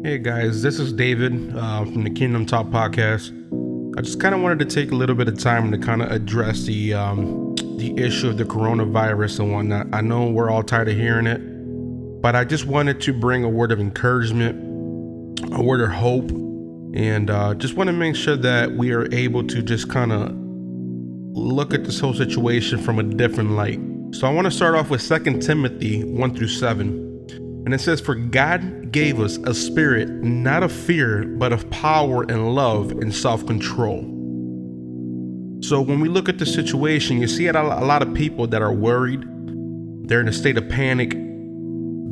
Hey guys, this is David uh, from the Kingdom Talk podcast. I just kind of wanted to take a little bit of time to kind of address the um, the issue of the coronavirus and whatnot. I know we're all tired of hearing it, but I just wanted to bring a word of encouragement, a word of hope, and uh, just want to make sure that we are able to just kind of look at this whole situation from a different light. So I want to start off with 2 Timothy 1 through 7. And it says, For God gave us a spirit not of fear, but of power and love and self control. So when we look at the situation, you see a lot of people that are worried. They're in a state of panic.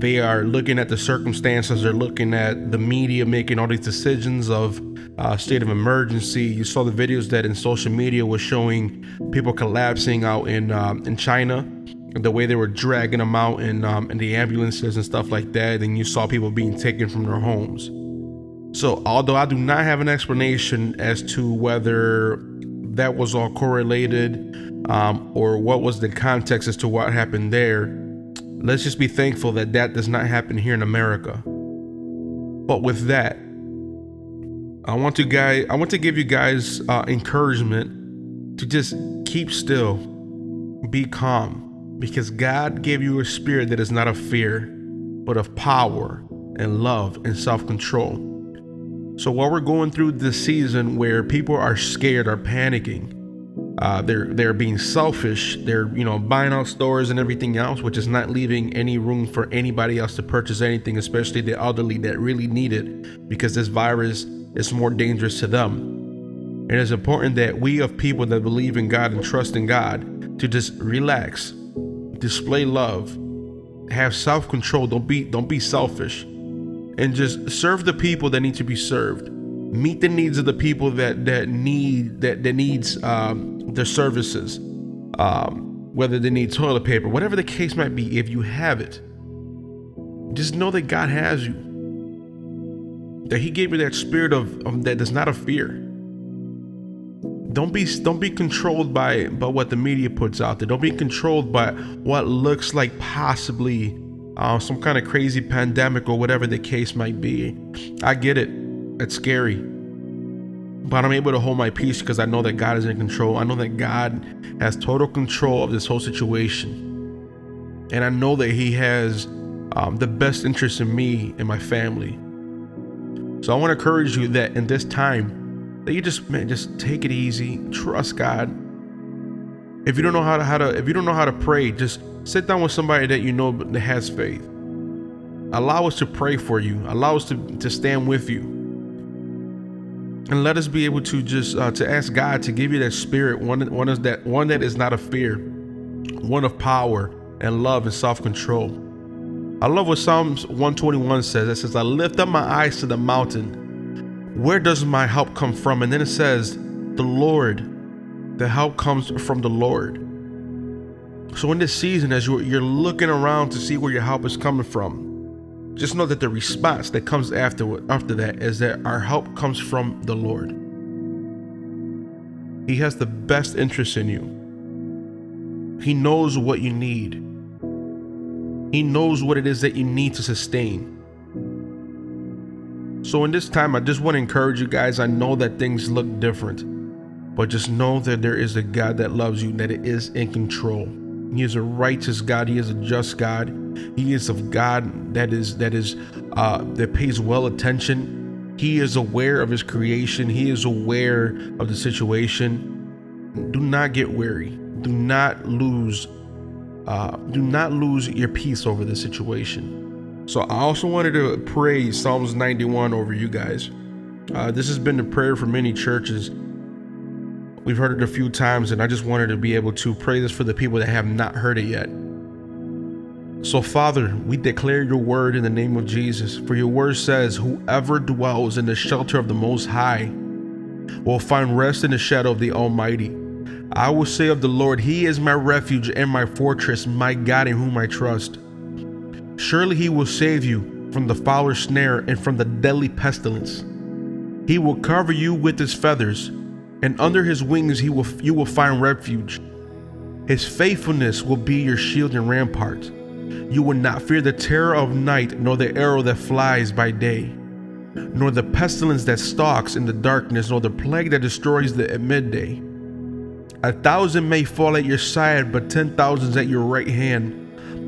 They are looking at the circumstances. They're looking at the media making all these decisions of uh, state of emergency. You saw the videos that in social media was showing people collapsing out in um, in China the way they were dragging them out in um, in the ambulances and stuff like that, and you saw people being taken from their homes. So, although I do not have an explanation as to whether that was all correlated um, or what was the context as to what happened there, let's just be thankful that that does not happen here in America. But with that, I want to guys, I want to give you guys uh, encouragement to just keep still, be calm because God gave you a spirit that is not of fear, but of power and love and self control. So while we're going through this season where people are scared, are panicking, uh, they're they're being selfish. They're you know buying out stores and everything else, which is not leaving any room for anybody else to purchase anything, especially the elderly that really need it, because this virus is more dangerous to them. It is important that we of people that believe in God and trust in God to just relax, display love, have self-control. Don't be don't be selfish, and just serve the people that need to be served. Meet the needs of the people that that need that that needs um, their services, um, whether they need toilet paper, whatever the case might be. If you have it, just know that God has you. That He gave you that spirit of, of that is not a fear don't be don't be controlled by by what the media puts out there. Don't be controlled by what looks like possibly uh, some kind of crazy pandemic or whatever the case might be. I get it. It's scary. But I'm able to hold my peace because I know that God is in control. I know that God has total control of this whole situation. And I know that He has um, the best interest in me and my family. So I want to encourage you that in this time, that you just man, just take it easy, trust God. If you don't know how to how to if you don't know how to pray, just sit down with somebody that you know that has faith. Allow us to pray for you. Allow us to, to stand with you. And let us be able to just uh, to ask God to give you that spirit, one one is that one that is not of fear, one of power and love and self-control. I love what Psalms 121 says. It says, I lift up my eyes to the mountain where does my help come from? And then it says, the Lord. The help comes from the Lord. So in this season, as you're, looking around to see where your help is coming from, just know that the response that comes after after that is that our help comes from the Lord. He has the best interest in you. He knows what you need. He knows what it is that you need to sustain. So, in this time, I just want to encourage you guys. I know that things look different, but just know that there is a God that loves you, that it is in control. He is a righteous God. He is a just God. He is of God that is that is uh, that pays well attention. He is aware of His creation. He is aware of the situation. Do not get weary. Do not lose. Uh, do not lose your peace over the situation. So I also wanted to pray Psalms 91 over you guys. Uh, this has been a prayer for many churches. We've heard it a few times, and I just wanted to be able to pray this for the people that have not heard it yet. So, Father, we declare your word in the name of Jesus. For your word says, Whoever dwells in the shelter of the Most High will find rest in the shadow of the Almighty. I will say of the Lord, He is my refuge and my fortress, my God in whom I trust. Surely he will save you from the fowler's snare and from the deadly pestilence. He will cover you with his feathers, and under his wings he will, you will find refuge. His faithfulness will be your shield and rampart. You will not fear the terror of night, nor the arrow that flies by day. nor the pestilence that stalks in the darkness, nor the plague that destroys the at midday. A thousand may fall at your side, but ten thousands at your right hand,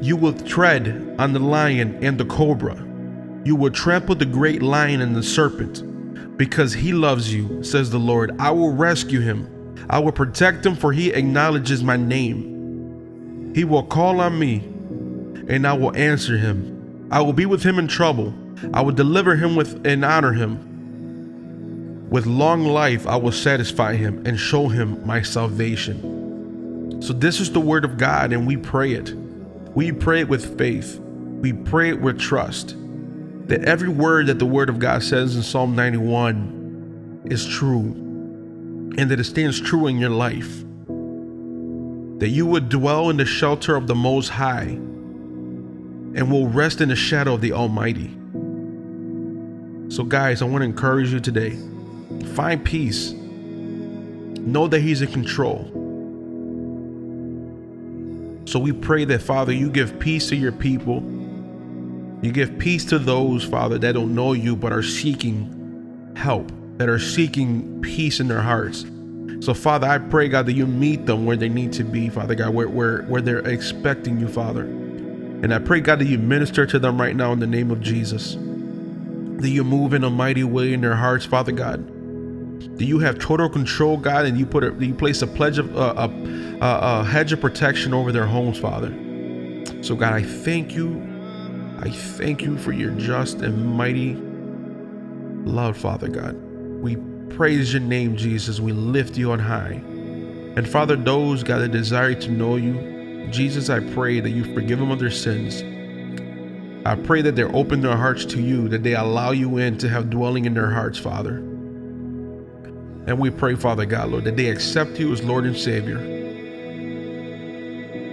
You will tread on the lion and the cobra. You will trample the great lion and the serpent. Because he loves you, says the Lord, I will rescue him. I will protect him, for he acknowledges my name. He will call on me, and I will answer him. I will be with him in trouble. I will deliver him with and honor him. With long life I will satisfy him and show him my salvation. So this is the word of God and we pray it. We pray it with faith. We pray it with trust. That every word that the word of God says in Psalm 91 is true and that it stands true in your life. That you would dwell in the shelter of the Most High and will rest in the shadow of the Almighty. So, guys, I want to encourage you today find peace, know that He's in control. So, we pray that, Father, you give peace to your people. You give peace to those, Father, that don't know you but are seeking help, that are seeking peace in their hearts. So, Father, I pray, God, that you meet them where they need to be, Father God, where, where, where they're expecting you, Father. And I pray, God, that you minister to them right now in the name of Jesus that you move in a mighty way in their hearts, Father God. That you have total control, God, and you put a, you place a pledge of uh, a, a, a hedge of protection over their homes, Father. So, God, I thank you. I thank you for your just and mighty love, Father God. We praise your name, Jesus. We lift you on high. And Father, those, God, that desire to know you, Jesus, I pray that you forgive them of their sins I pray that they open their hearts to you, that they allow you in to have dwelling in their hearts, Father. And we pray, Father God, Lord, that they accept you as Lord and Savior.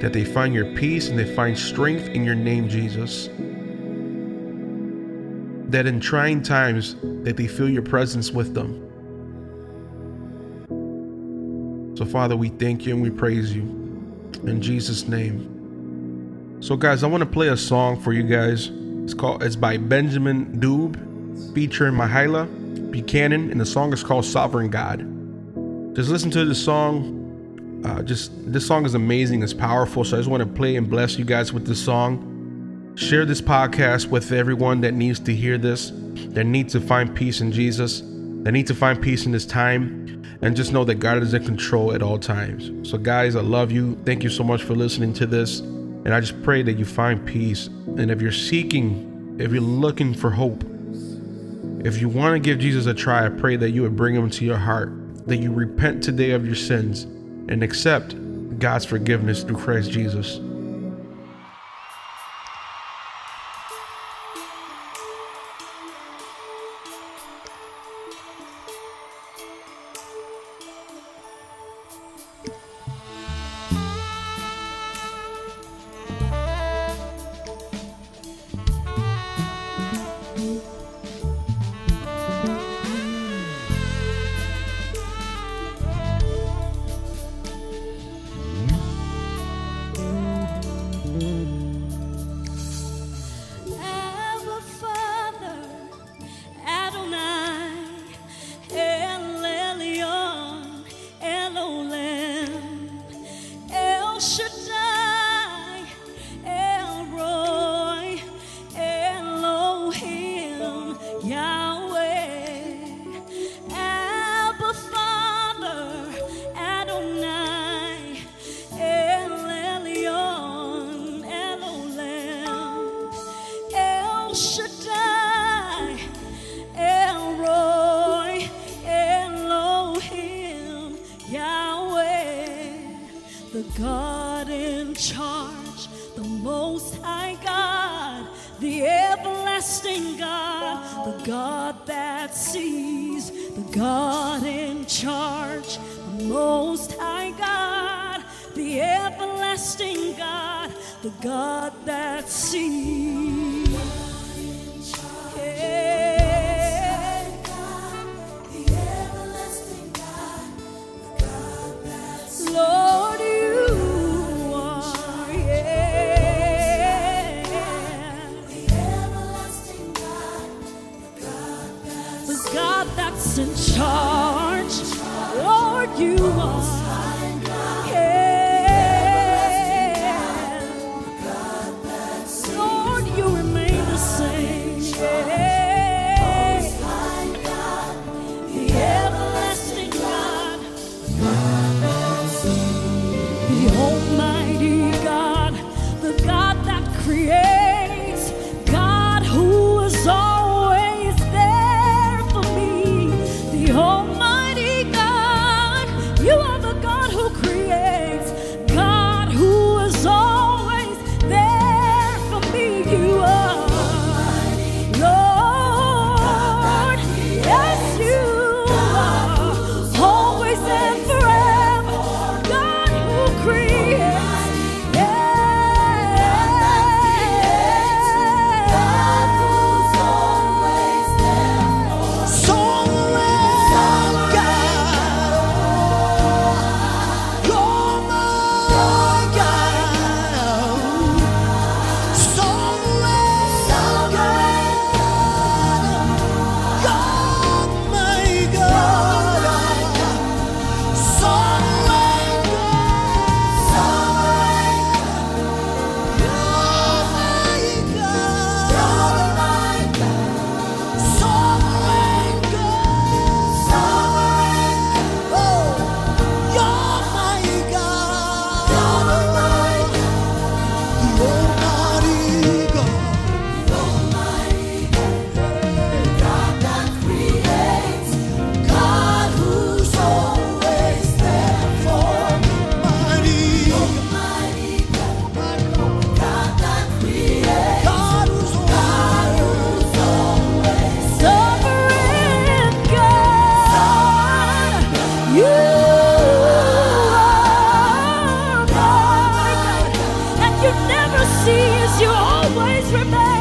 That they find your peace and they find strength in your name, Jesus. That in trying times that they feel your presence with them. So Father, we thank you and we praise you. In Jesus' name. So, guys, I want to play a song for you guys. It's called. It's by Benjamin Dube, featuring Mahalia Buchanan, and the song is called "Sovereign God." Just listen to this song. Uh, just this song is amazing. It's powerful. So I just want to play and bless you guys with this song. Share this podcast with everyone that needs to hear this, that needs to find peace in Jesus, that need to find peace in this time, and just know that God is in control at all times. So, guys, I love you. Thank you so much for listening to this. And I just pray that you find peace. And if you're seeking, if you're looking for hope, if you want to give Jesus a try, I pray that you would bring him to your heart, that you repent today of your sins and accept God's forgiveness through Christ Jesus. God Most High God, the everlasting God the God that sees, the God in charge, Most High God, the everlasting God, the God that sees. God that's in charge, Lord, you are, always remain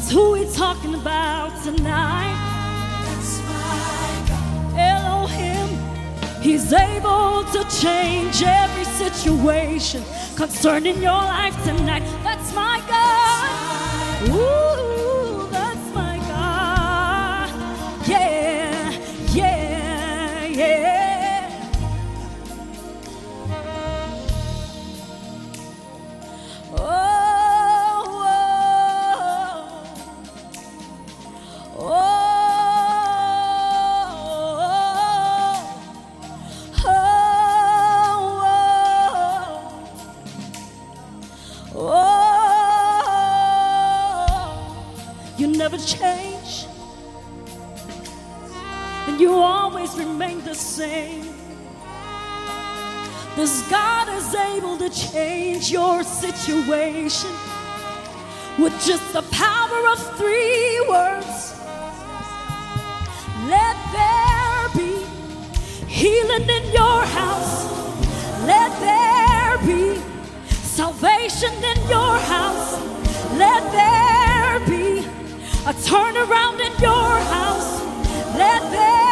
That's who we're talking about tonight. That's my God. Elohim, He's able to change every situation concerning your life tonight. That's my God. Ooh, change your situation with just the power of three words. Let there be healing in your house. Let there be salvation in your house. Let there be a turnaround in your house. Let there